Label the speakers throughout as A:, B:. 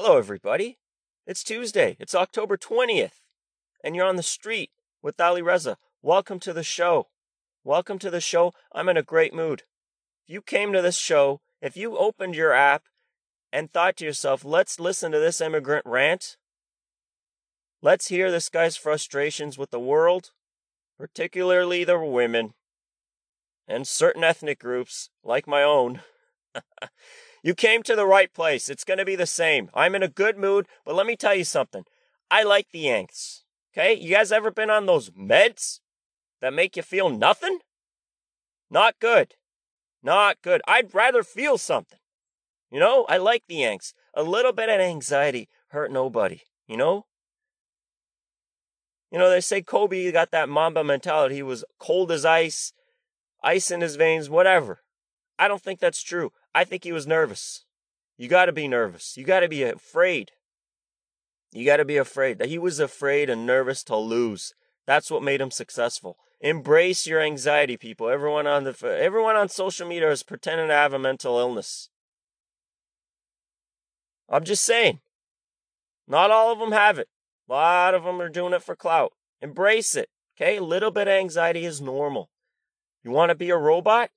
A: Hello, everybody. It's Tuesday. It's October 20th, and you're on the street with Ali Reza. Welcome to the show. Welcome to the show. I'm in a great mood. If you came to this show, if you opened your app and thought to yourself, let's listen to this immigrant rant, let's hear this guy's frustrations with the world, particularly the women, and certain ethnic groups like my own. you came to the right place. It's going to be the same. I'm in a good mood, but let me tell you something. I like the Yanks. Okay? You guys ever been on those meds that make you feel nothing? Not good. Not good. I'd rather feel something. You know, I like the Yanks. A little bit of anxiety hurt nobody. You know? You know, they say Kobe got that Mamba mentality. He was cold as ice, ice in his veins, whatever. I don't think that's true. I think he was nervous. You got to be nervous. You got to be afraid. You got to be afraid. That he was afraid and nervous to lose. That's what made him successful. Embrace your anxiety, people. Everyone on the everyone on social media is pretending to have a mental illness. I'm just saying. Not all of them have it. A lot of them are doing it for clout. Embrace it. Okay? A little bit of anxiety is normal. You want to be a robot?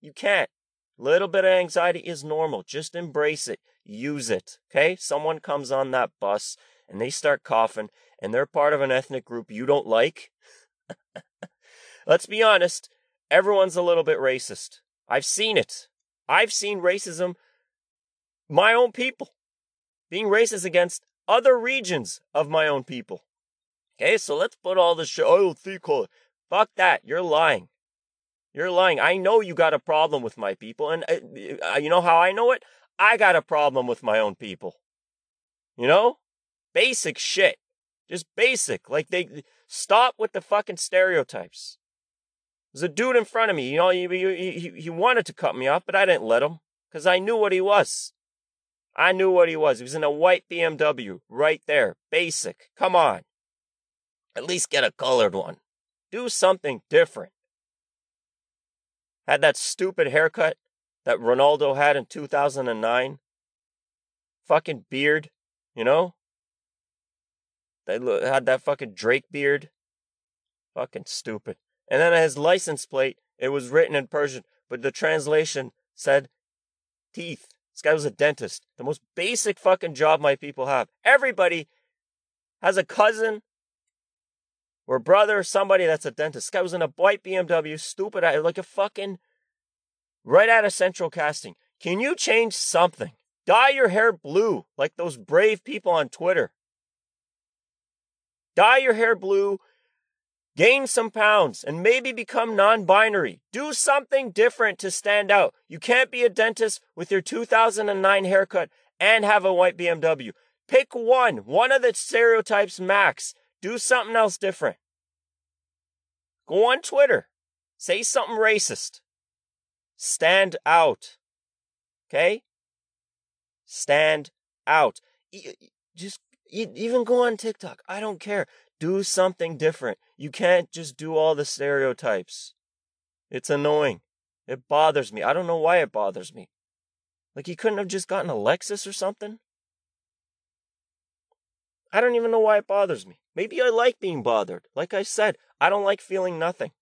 A: You can't. Little bit of anxiety is normal. Just embrace it. Use it. Okay? Someone comes on that bus and they start coughing and they're part of an ethnic group you don't like. Let's be honest, everyone's a little bit racist. I've seen it. I've seen racism, my own people, being racist against other regions of my own people. Okay, so let's put all this shit. Oh, Thico. Fuck that. You're lying. You're lying. I know you got a problem with my people. And uh, uh, you know how I know it? I got a problem with my own people. You know? Basic shit. Just basic. Like they stop with the fucking stereotypes. There's a dude in front of me. You know, he, he, he wanted to cut me off, but I didn't let him because I knew what he was. I knew what he was. He was in a white BMW right there. Basic. Come on. At least get a colored one. Do something different. Had that stupid haircut that Ronaldo had in 2009. Fucking beard, you know? They had that fucking Drake beard. Fucking stupid. And then his license plate, it was written in Persian, but the translation said teeth. This guy was a dentist. The most basic fucking job my people have. Everybody has a cousin or brother somebody that's a dentist. This guy was in a white BMW, stupid, like a fucking right out of central casting. Can you change something? Dye your hair blue like those brave people on Twitter. Dye your hair blue Gain some pounds and maybe become non binary. Do something different to stand out. You can't be a dentist with your 2009 haircut and have a white BMW. Pick one, one of the stereotypes max. Do something else different. Go on Twitter. Say something racist. Stand out. Okay? Stand out. Just even go on TikTok. I don't care. Do something different. You can't just do all the stereotypes. It's annoying. It bothers me. I don't know why it bothers me. Like he couldn't have just gotten a Lexus or something? I don't even know why it bothers me. Maybe I like being bothered. Like I said, I don't like feeling nothing.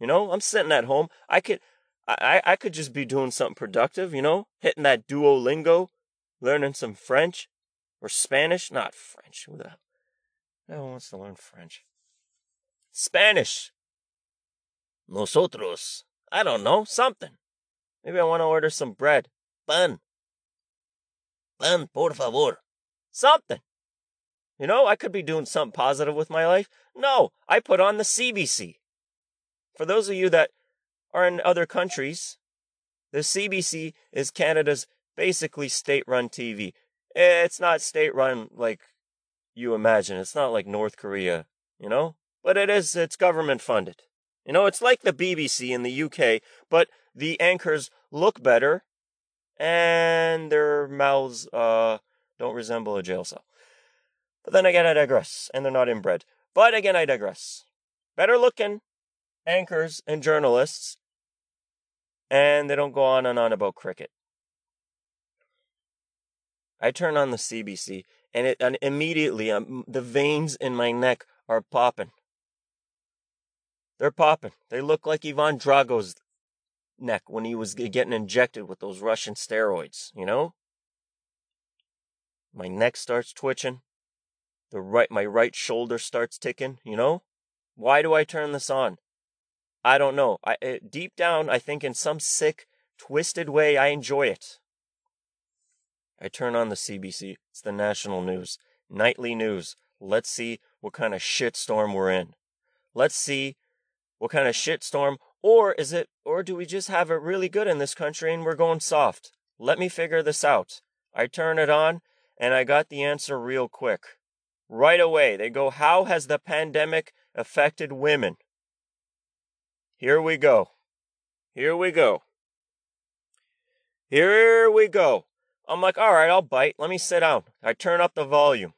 A: You know, I'm sitting at home. I could I, I could just be doing something productive, you know, hitting that Duolingo, learning some French or Spanish. Not French. Who the one wants to learn French. Spanish. Nosotros. I don't know. Something. Maybe I want to order some bread. Pan. Pan, por favor. Something. You know, I could be doing something positive with my life. No, I put on the CBC. For those of you that are in other countries, the CBC is Canada's basically state run TV. It's not state run like you imagine. It's not like North Korea, you know? But it is, it's government funded. You know, it's like the BBC in the UK, but the anchors look better and their mouths uh, don't resemble a jail cell. But then again, I digress, and they're not inbred. But again, I digress. Better looking anchors and journalists, and they don't go on and on about cricket. I turn on the CBC, and it and immediately um, the veins in my neck are popping. They're popping. They look like Ivan Drago's neck when he was getting injected with those Russian steroids, you know? My neck starts twitching. The right my right shoulder starts ticking, you know? Why do I turn this on? I don't know. I it, deep down I think in some sick twisted way I enjoy it. I turn on the CBC. It's the national news, nightly news. Let's see what kind of shitstorm we're in. Let's see what kind of shitstorm or is it or do we just have it really good in this country and we're going soft? Let me figure this out. I turn it on and I got the answer real quick. Right away, they go, How has the pandemic affected women? Here we go. Here we go. Here we go. I'm like, all right, I'll bite. Let me sit down. I turn up the volume.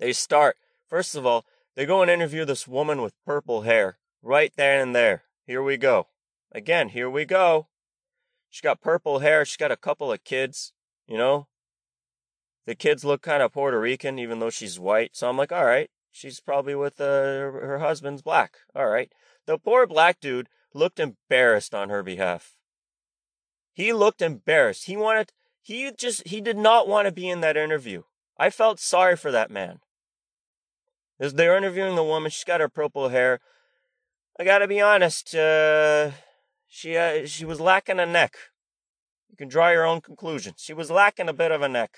A: They start. First of all, they go and interview this woman with purple hair right there and there. Here we go. Again, here we go. She's got purple hair. She's got a couple of kids, you know. The kids look kind of Puerto Rican, even though she's white. So I'm like, all right, she's probably with uh, her husband's black. All right. The poor black dude looked embarrassed on her behalf. He looked embarrassed. He wanted, he just, he did not want to be in that interview. I felt sorry for that man. As they're interviewing the woman, she's got her purple hair. I gotta be honest, uh, she, uh, she was lacking a neck. You can draw your own conclusions. She was lacking a bit of a neck.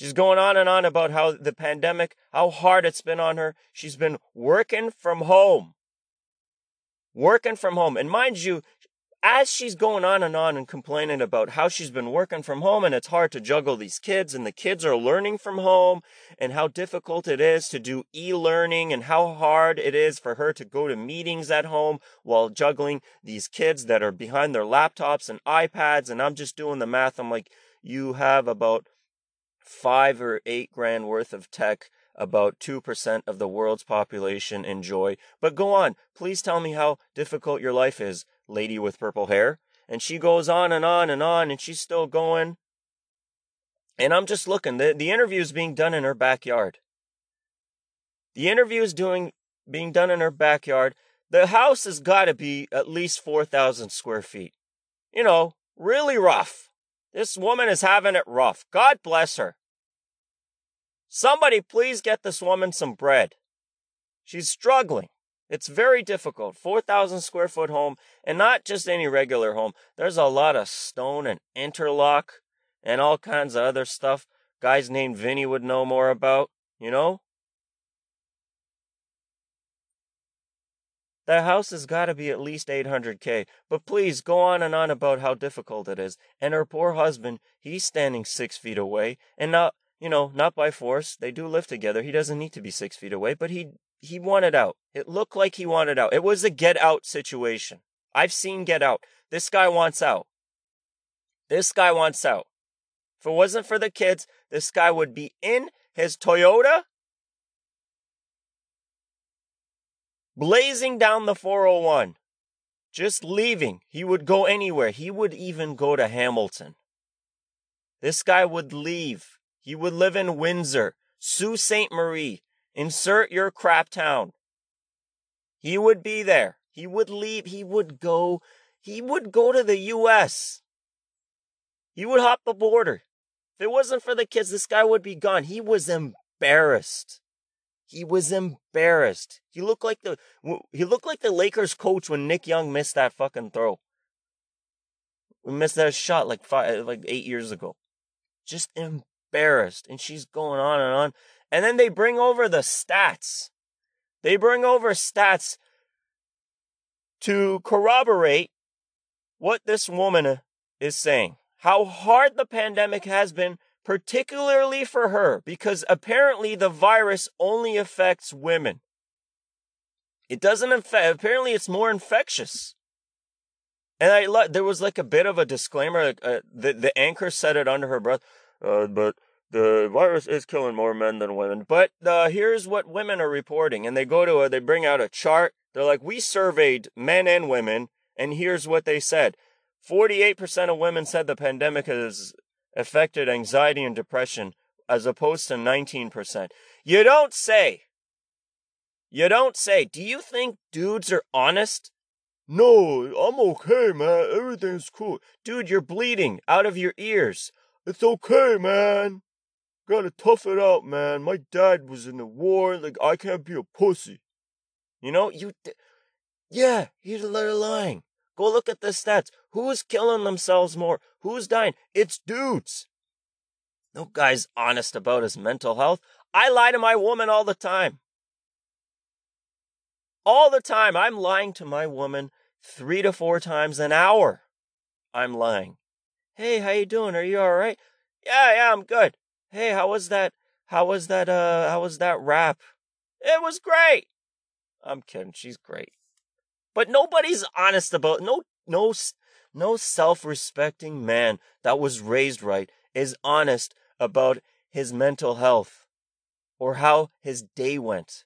A: She's going on and on about how the pandemic, how hard it's been on her. She's been working from home. Working from home. And mind you, as she's going on and on and complaining about how she's been working from home and it's hard to juggle these kids and the kids are learning from home and how difficult it is to do e-learning and how hard it is for her to go to meetings at home while juggling these kids that are behind their laptops and iPads and I'm just doing the math I'm like you have about five or eight grand worth of tech about 2% of the world's population enjoy. But go on, please tell me how difficult your life is, lady with purple hair. And she goes on and on and on, and she's still going. And I'm just looking. The, the interview is being done in her backyard. The interview is doing being done in her backyard. The house has got to be at least 4,000 square feet. You know, really rough. This woman is having it rough. God bless her. Somebody please get this woman some bread. She's struggling. It's very difficult. 4,000 square foot home, and not just any regular home. There's a lot of stone and interlock and all kinds of other stuff guys named Vinny would know more about, you know? The house has got to be at least 800k. But please go on and on about how difficult it is. And her poor husband, he's standing six feet away. And not, you know, not by force. They do live together. He doesn't need to be six feet away, but he, he wanted out. It looked like he wanted out. It was a get out situation. I've seen get out. This guy wants out. This guy wants out. If it wasn't for the kids, this guy would be in his Toyota blazing down the 401, just leaving. He would go anywhere. He would even go to Hamilton. This guy would leave. He would live in Windsor, Sault Ste. Marie, insert your crap town. He would be there. He would leave. He would go. He would go to the U.S. He would hop the border. If it wasn't for the kids, this guy would be gone. He was embarrassed. He was embarrassed. He looked like the he looked like the Lakers coach when Nick Young missed that fucking throw. We missed that shot like five, uh, like eight years ago. Just embarrassed, and she's going on and on. And then they bring over the stats. They bring over stats to corroborate what this woman is saying. How hard the pandemic has been particularly for her, because apparently the virus only affects women. It doesn't affect, apparently it's more infectious. And I there was like a bit of a disclaimer. Uh, the the anchor said it under her breath, uh, but the virus is killing more men than women. But uh, here's what women are reporting, and they go to a, they bring out a chart. They're like, we surveyed men and women, and here's what they said: 48% of women said the pandemic has affected anxiety and depression as opposed to 19%. You don't say. You don't say. Do you think dudes are honest? No, I'm okay, man. Everything's cool. Dude, you're bleeding out of your ears. It's okay, man. Gotta tough it out, man. My dad was in the war. Like, I can't be a pussy. You know, you. Th- Yeah, he's a letter lying. Go look at the stats. Who's killing themselves more? Who's dying? It's dudes. No guy's honest about his mental health. I lie to my woman all the time. All the time. I'm lying to my woman three to four times an hour. I'm lying. Hey, how you doing? Are you all right? Yeah, yeah, I'm good. Hey, how was that? How was that? Uh, how was that rap? It was great. I'm kidding. She's great. But nobody's honest about no no no self-respecting man that was raised right is honest about his mental health or how his day went.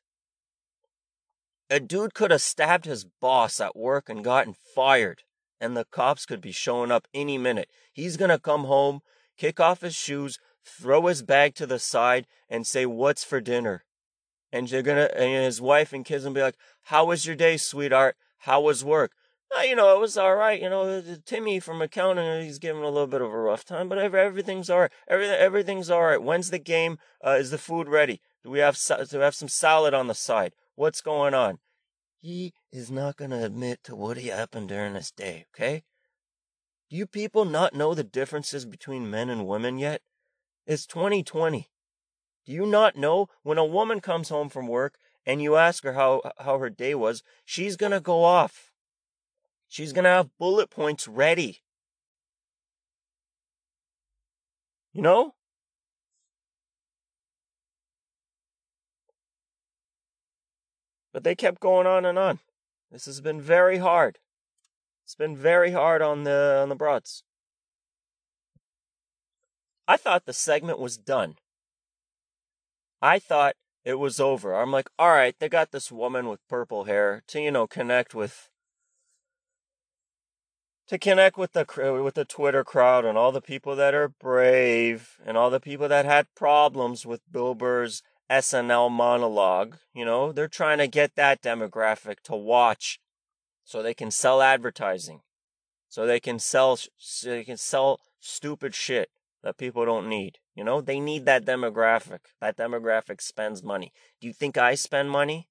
A: A dude could have stabbed his boss at work and gotten fired, and the cops could be showing up any minute. He's gonna come home, kick off his shoes, throw his bag to the side, and say, What's for dinner? And you're gonna and his wife and kids will be like, How was your day, sweetheart? How was work? Uh, you know, it was all right. You know, Timmy from accounting, he's giving a little bit of a rough time, but everything's all right. Everything, everything's all right. When's the game? Uh, is the food ready? Do we have do we have some salad on the side? What's going on? He is not going to admit to what he happened during this day. Okay? Do you people not know the differences between men and women yet? It's 2020. Do you not know when a woman comes home from work and you ask her how, how her day was, she's going to go off. She's going to have bullet points ready. You know? But they kept going on and on. This has been very hard. It's been very hard on the on the broads. I thought the segment was done. I thought it was over. I'm like, all right, they got this woman with purple hair to, you know, connect with to connect with the uh, with the Twitter crowd and all the people that are brave and all the people that had problems with Bill Burr's SNL monologue. You know, they're trying to get that demographic to watch so they can sell advertising, so they can sell so they can sell stupid shit that people don't need. You know, they need that demographic. That demographic spends money. Do you think I spend money?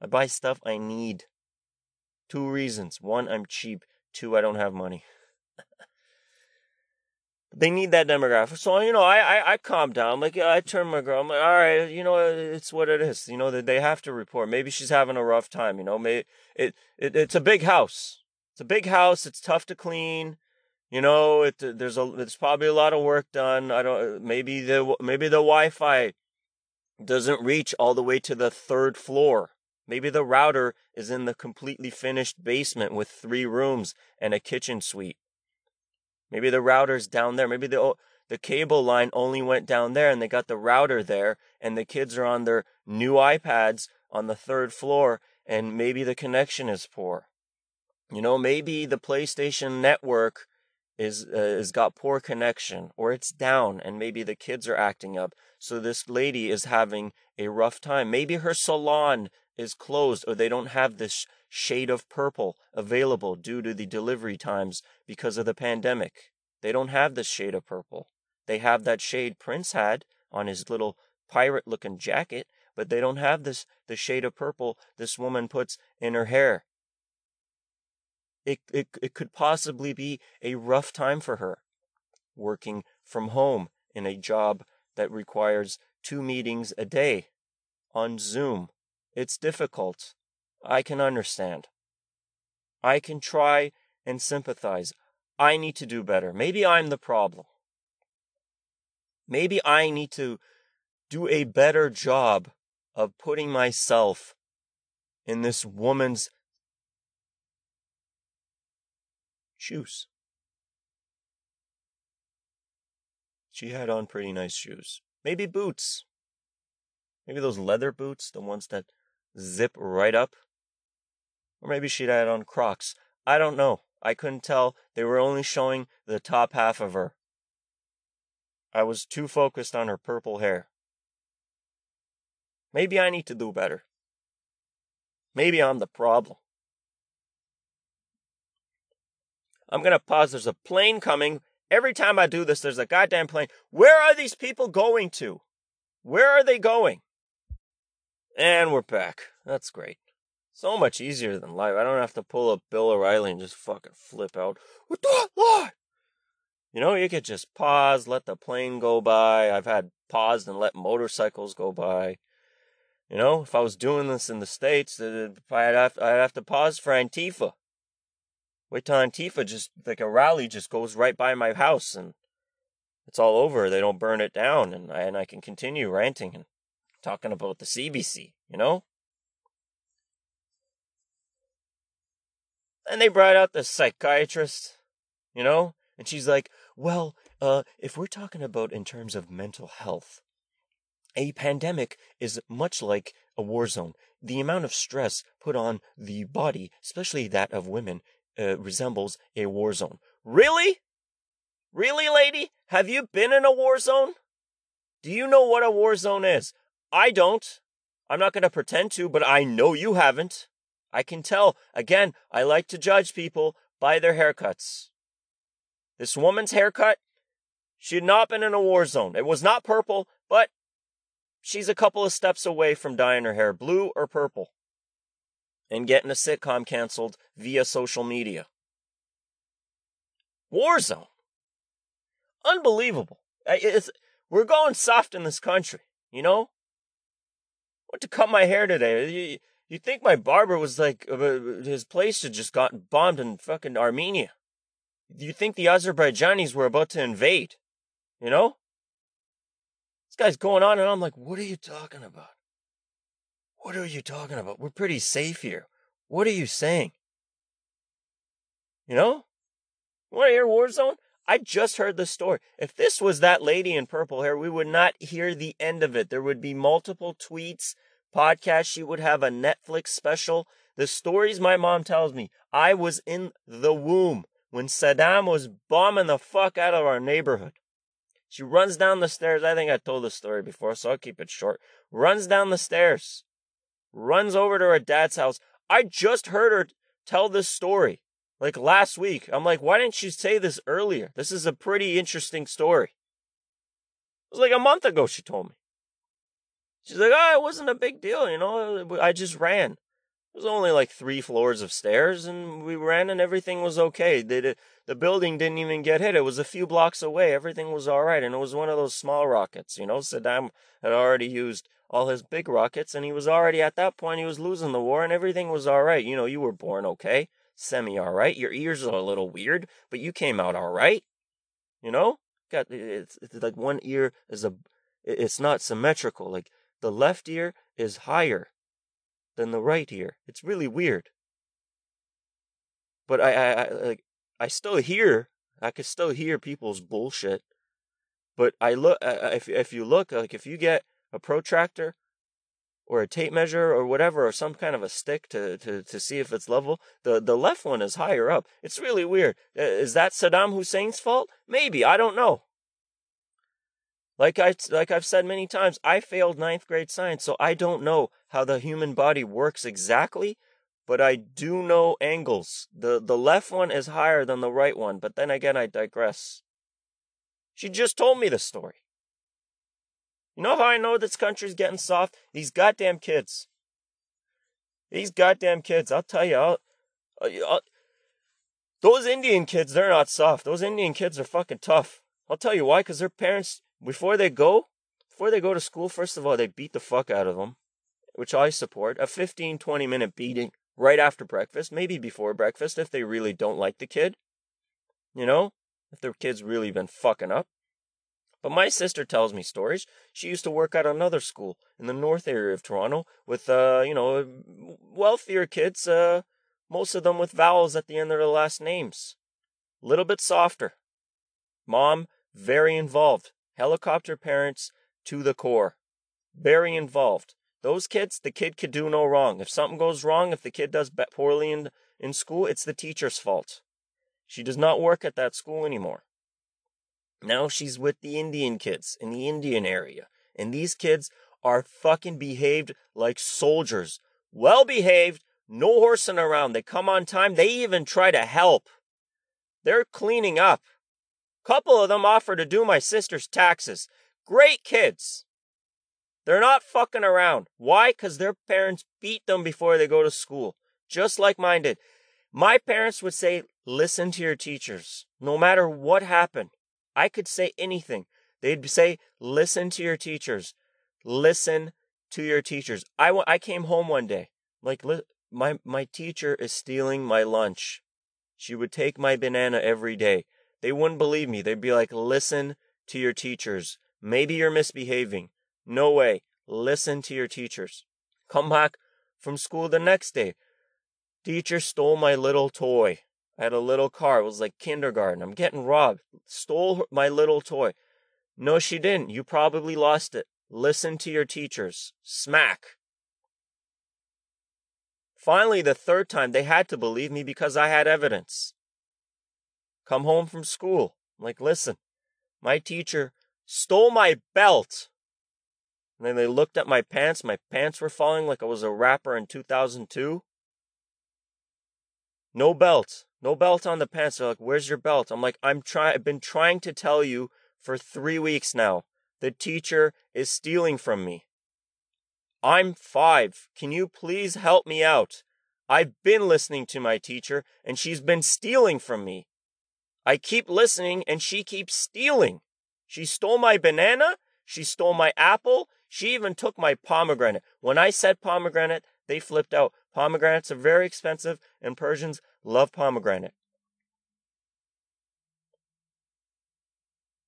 A: I buy stuff I need. Two reasons. One, I'm cheap. Two, I don't have money. they need that demographic. So, you know, I, I, I calm down. Like, I turn my girl. I'm like, all right, you know, it's what it is. You know, that they have to report. Maybe she's having a rough time. You know, maybe it, it, it's a big house. It's a big house. It's tough to clean. You know, it there's a there's probably a lot of work done. I don't maybe the maybe the Wi-Fi doesn't reach all the way to the third floor. Maybe the router is in the completely finished basement with three rooms and a kitchen suite. Maybe the router's down there. Maybe the oh, the cable line only went down there and they got the router there and the kids are on their new iPads on the third floor and maybe the connection is poor. You know, maybe the PlayStation network is uh, got poor connection or it's down and maybe the kids are acting up. So this lady is having a rough time. Maybe her salon is closed or they don't have this shade of purple available due to the delivery times because of the pandemic. They don't have this shade of purple. They have that shade prince had on his little pirate looking jacket but they don't have this the shade of purple this woman puts in her hair it, it, it could possibly be a rough time for her working from home in a job that requires two meetings a day on Zoom. It's difficult. I can understand. I can try and sympathize. I need to do better. Maybe I'm the problem. Maybe I need to do a better job of putting myself in this woman's shoes. She had on pretty nice shoes. Maybe boots. Maybe those leather boots, the ones that zip right up. Or maybe she had on Crocs. I don't know. I couldn't tell. They were only showing the top half of her. I was too focused on her purple hair. Maybe I need to do better. Maybe I'm the problem. I'm going to pause. There's a plane coming. Every time I do this, there's a goddamn plane. Where are these people going to? Where are they going? And we're back. That's great. So much easier than life. I don't have to pull up Bill O'Reilly and just fucking flip out. What the Lord? You know, you could just pause, let the plane go by. I've had paused and let motorcycles go by. You know, if I was doing this in the States, uh, have, I'd have to pause for Antifa. Wait till Antifa just, like a rally just goes right by my house and it's all over. They don't burn it down and I, and I can continue ranting and talking about the CBC, you know? And they brought out the psychiatrist, you know? And she's like, well, uh, if we're talking about in terms of mental health, a pandemic is much like a war zone. The amount of stress put on the body, especially that of women, uh, resembles a war zone. Really? Really, lady? Have you been in a war zone? Do you know what a war zone is? I don't. I'm not going to pretend to, but I know you haven't. I can tell. Again, I like to judge people by their haircuts. This woman's haircut, she had not been in a war zone. It was not purple, but she's a couple of steps away from dyeing her hair blue or purple and getting a sitcom canceled via social media. Warzone. Unbelievable. It's, we're going soft in this country, you know? Went to cut my hair today. You, you think my barber was like, uh, his place had just gotten bombed in fucking Armenia. You think the Azerbaijanis were about to invade, you know? This guy's going on, and I'm like, what are you talking about? What are you talking about? We're pretty safe here. What are you saying? You know? Want to hear Warzone? I just heard the story. If this was that lady in purple hair, we would not hear the end of it. There would be multiple tweets, podcasts. She would have a Netflix special. The stories my mom tells me, I was in the womb when Saddam was bombing the fuck out of our neighborhood. She runs down the stairs. I think I told this story before, so I'll keep it short. Runs down the stairs runs over to her dad's house. I just heard her tell this story like last week. I'm like, why didn't you say this earlier? This is a pretty interesting story. It was like a month ago, she told me. She's like, oh, it wasn't a big deal, you know, I just ran. It was only like three floors of stairs, and we ran, and everything was okay. The, the building didn't even get hit. It was a few blocks away. Everything was all right, and it was one of those small rockets. You know, Saddam had already used all his big rockets, and he was already at that point, he was losing the war, and everything was all right. You know, you were born okay, semi all right. Your ears are a little weird, but you came out all right. You know, got it's, it's like one ear is a, it's not symmetrical. Like the left ear is higher than the right ear. It's really weird. But I, I, I like, I still hear, I can still hear people's bullshit. But I look, if if you look, like if you get a protractor or a tape measure or whatever, or some kind of a stick to, to, to see if it's level. The, the left one is higher up. It's really weird. Is that Saddam Hussein's fault? Maybe. I don't know. Like I like I've said many times, I failed ninth grade science, so I don't know how the human body works exactly, but I do know angles. The the left one is higher than the right one, but then again I digress. She just told me the story. You know how I know this country's getting soft? These goddamn kids. These goddamn kids. I'll tell you. I'll, I'll, those Indian kids, they're not soft. Those Indian kids are fucking tough. I'll tell you why. Because their parents, before they go, before they go to school, first of all, they beat the fuck out of them, which I support. A 15, 20 minute beating right after breakfast, maybe before breakfast if they really don't like the kid. You know, if their kid's really been fucking up. But my sister tells me stories. She used to work at another school in the north area of Toronto with, uh, you know, wealthier kids, uh, most of them with vowels at the end of their last names. A little bit softer. Mom, very involved. Helicopter parents to the core. Very involved. Those kids, the kid could do no wrong. If something goes wrong, if the kid does poorly in, in school, it's the teacher's fault. She does not work at that school anymore. Now she's with the Indian kids in the Indian area. And these kids are fucking behaved like soldiers. Well behaved, no horsing around. They come on time. They even try to help. They're cleaning up. Couple of them offer to do my sister's taxes. Great kids. They're not fucking around. Why? Because their parents beat them before they go to school, just like mine did. My parents would say, listen to your teachers, no matter what happened. I could say anything. They'd say, listen to your teachers. Listen to your teachers. I, w- I came home one day, like, li- my, my teacher is stealing my lunch. She would take my banana every day. They wouldn't believe me. They'd be like, listen to your teachers. Maybe you're misbehaving. No way. Listen to your teachers. Come back from school the next day. Teacher stole my little toy. I had a little car. It was like kindergarten. I'm getting robbed. Stole my little toy. No, she didn't. You probably lost it. Listen to your teachers. Smack. Finally, the third time, they had to believe me because I had evidence. Come home from school. I'm like, listen, my teacher stole my belt. And then they looked at my pants. My pants were falling like I was a rapper in 2002. No belt. No belt on the pants. They're like, where's your belt? I'm like, I'm trying, I've been trying to tell you for three weeks now. The teacher is stealing from me. I'm five. Can you please help me out? I've been listening to my teacher and she's been stealing from me. I keep listening and she keeps stealing. She stole my banana. She stole my apple. She even took my pomegranate. When I said pomegranate, they flipped out. Pomegranates are very expensive, and Persians love pomegranate.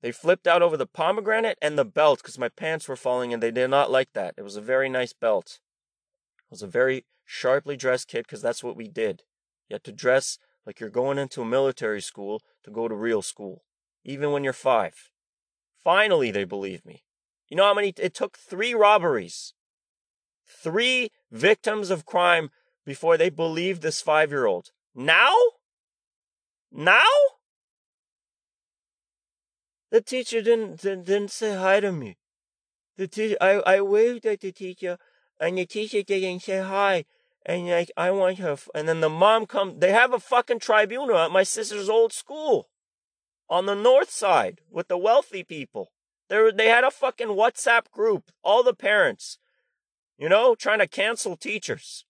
A: They flipped out over the pomegranate and the belt because my pants were falling and they did not like that. It was a very nice belt. I was a very sharply dressed kid because that's what we did. You had to dress like you're going into a military school to go to real school, even when you're five. Finally, they believed me. You know how many? It took three robberies, three victims of crime before they believed this five year old. Now? Now? The teacher didn't, didn't say hi to me. The teacher, I, I waved at the teacher, and the teacher didn't say hi. And like, I want her. And then the mom come. They have a fucking tribunal at my sister's old school, on the north side with the wealthy people. They they had a fucking WhatsApp group, all the parents, you know, trying to cancel teachers.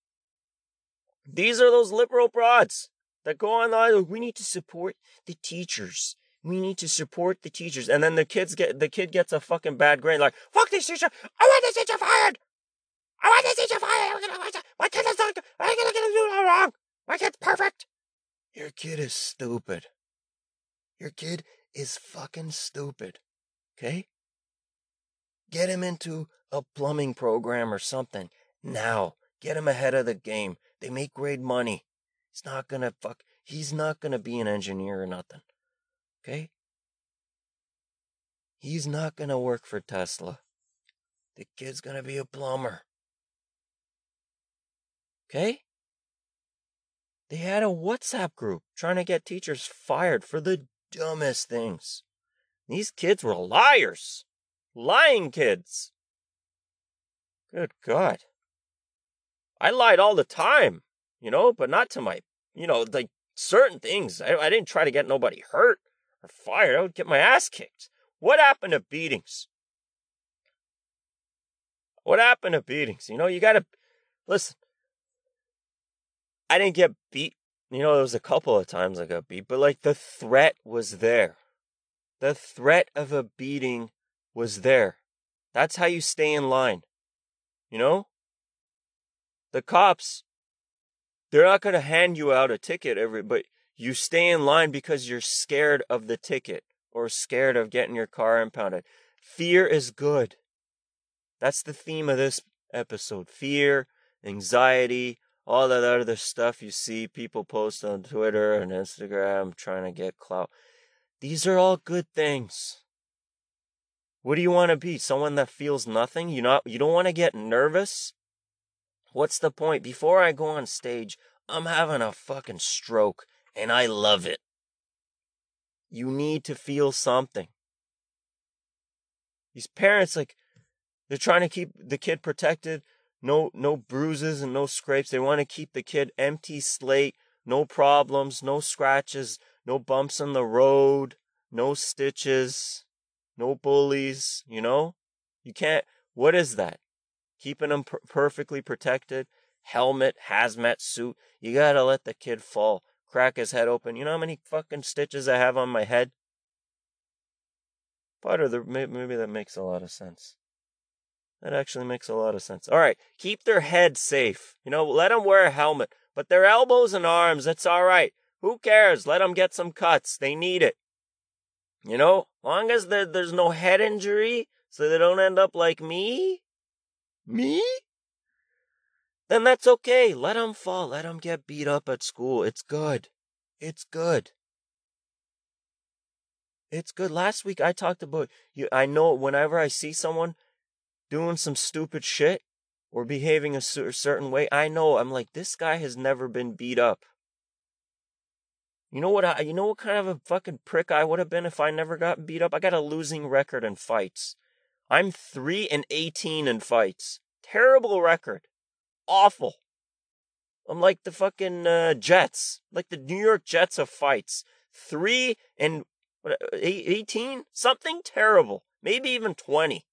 A: These are those liberal broads that go on oh, we need to support the teachers. We need to support the teachers. And then the kids get the kid gets a fucking bad grade, like, fuck this teacher, I want this teacher fired. I want this teacher fired. My kid is not I ain't gonna get do no wrong. My kid's perfect. Your kid is stupid. Your kid is fucking stupid. Okay? Get him into a plumbing program or something. Now. Get him ahead of the game. They make great money. He's not gonna fuck he's not gonna be an engineer or nothing. Okay? He's not gonna work for Tesla. The kid's gonna be a plumber. Okay? They had a WhatsApp group trying to get teachers fired for the dumbest things. These kids were liars. Lying kids. Good God. I lied all the time, you know, but not to my, you know, like certain things. I, I didn't try to get nobody hurt or fired. I would get my ass kicked. What happened to beatings? What happened to beatings? You know, you got to listen. I didn't get beat. You know, there was a couple of times I got beat, but like the threat was there. The threat of a beating was there. That's how you stay in line. You know? The cops, they're not going to hand you out a ticket every, but you stay in line because you're scared of the ticket or scared of getting your car impounded. Fear is good. That's the theme of this episode. Fear, anxiety, all that other stuff you see people post on Twitter and Instagram trying to get clout. These are all good things. What do you want to be? Someone that feels nothing? You not you don't want to get nervous? What's the point? Before I go on stage, I'm having a fucking stroke and I love it. You need to feel something. These parents, like, they're trying to keep the kid protected, no no bruises and no scrapes. They want to keep the kid empty slate, no problems, no scratches, no bumps in the road, no stitches, no bullies, you know? You can't what is that? Keeping them per- perfectly protected, helmet, hazmat suit. You got to let the kid fall, crack his head open. You know how many fucking stitches I have on my head? Part of the maybe that makes a lot of sense. That actually makes a lot of sense. All right, keep their head safe. You know, let them wear a helmet, but their elbows and arms, that's all right. Who cares? Let them get some cuts. They need it. You know, long as there's no head injury, so they don't end up like me. Me? Then that's okay. Let them fall. Let them get beat up at school. It's good. It's good. It's good. Last week I talked about you. I know whenever I see someone doing some stupid shit or behaving a certain way, I know I'm like, this guy has never been beat up. You know what? I, you know what kind of a fucking prick I would have been if I never got beat up. I got a losing record in fights. I'm three and eighteen in fights. Terrible record. Awful. I'm like the fucking uh, Jets, like the New York Jets of fights. Three and what, 18? Something terrible. Maybe even 20.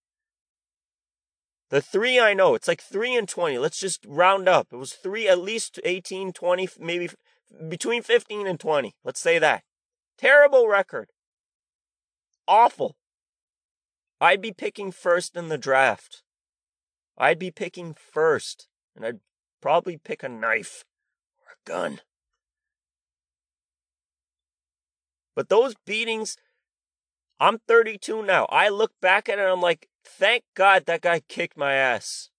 A: The three I know, it's like three and 20. Let's just round up. It was three, at least 18, 20, maybe between 15 and 20. Let's say that. Terrible record. Awful. I'd be picking first in the draft. I'd be picking first, and I'd probably pick a knife or a gun. But those beatings, I'm 32 now. I look back at it I'm like, thank God that guy kicked my ass.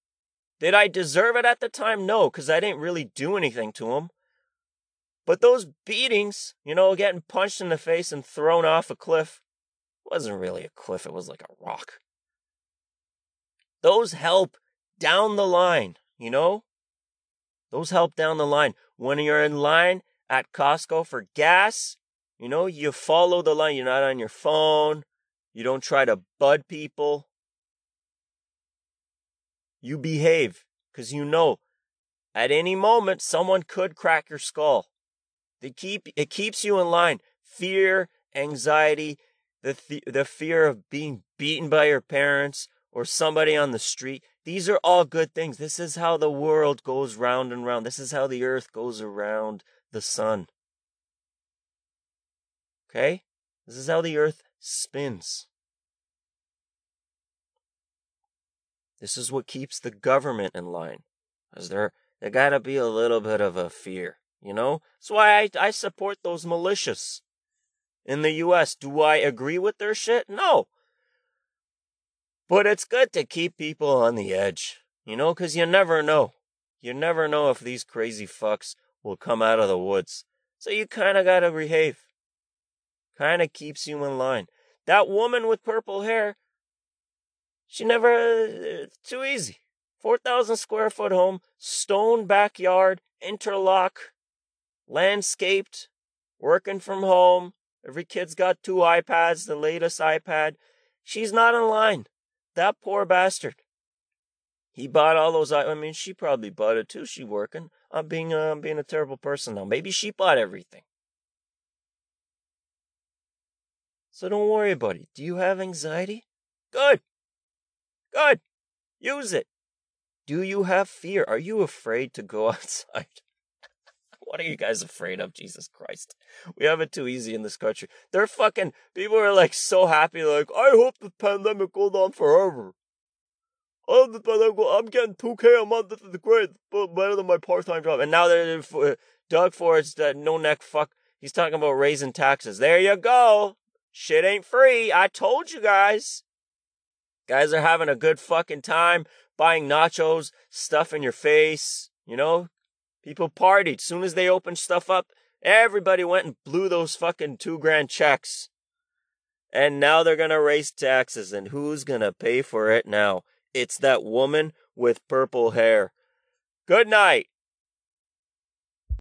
A: Did I deserve it at the time? No, because I didn't really do anything to him. But those beatings, you know, getting punched in the face and thrown off a cliff, wasn't really a cliff, it was like a rock. Those help down the line, you know? Those help down the line. When you're in line at Costco for gas, you know, you follow the line. You're not on your phone. You don't try to bud people. You behave because you know at any moment someone could crack your skull. They keep it keeps you in line. Fear, anxiety, the th- the fear of being beaten by your parents or somebody on the street. These are all good things. This is how the world goes round and round. This is how the earth goes around the sun. Okay? This is how the earth spins. This is what keeps the government in line. Because there, there gotta be a little bit of a fear, you know? That's why I, I support those militias in the US. Do I agree with their shit? No. But it's good to keep people on the edge, you know, because you never know. You never know if these crazy fucks will come out of the woods. So you kind of got to behave. Kind of keeps you in line. That woman with purple hair, she never, uh, too easy. 4,000 square foot home, stone backyard, interlock, landscaped, working from home. Every kid's got two iPads, the latest iPad. She's not in line. That poor bastard. He bought all those. I mean, she probably bought it too. She working. I'm being, uh, I'm being a terrible person now. Maybe she bought everything. So don't worry about it. Do you have anxiety? Good. Good. Use it. Do you have fear? Are you afraid to go outside? What are you guys afraid of? Jesus Christ. We have it too easy in this country. They're fucking, people are like so happy, like, I hope the pandemic goes on forever. Oh, the pandemic, I'm getting 2K a month. This is great, but better than my part time job. And now they're, uh, Doug Ford's that no neck fuck. He's talking about raising taxes. There you go. Shit ain't free. I told you guys. Guys are having a good fucking time buying nachos, stuff in your face. You know, people partied. Soon as they opened stuff up, everybody went and blew those fucking two grand checks. And now they're gonna raise taxes. And who's gonna pay for it now? It's that woman with purple hair. Good night.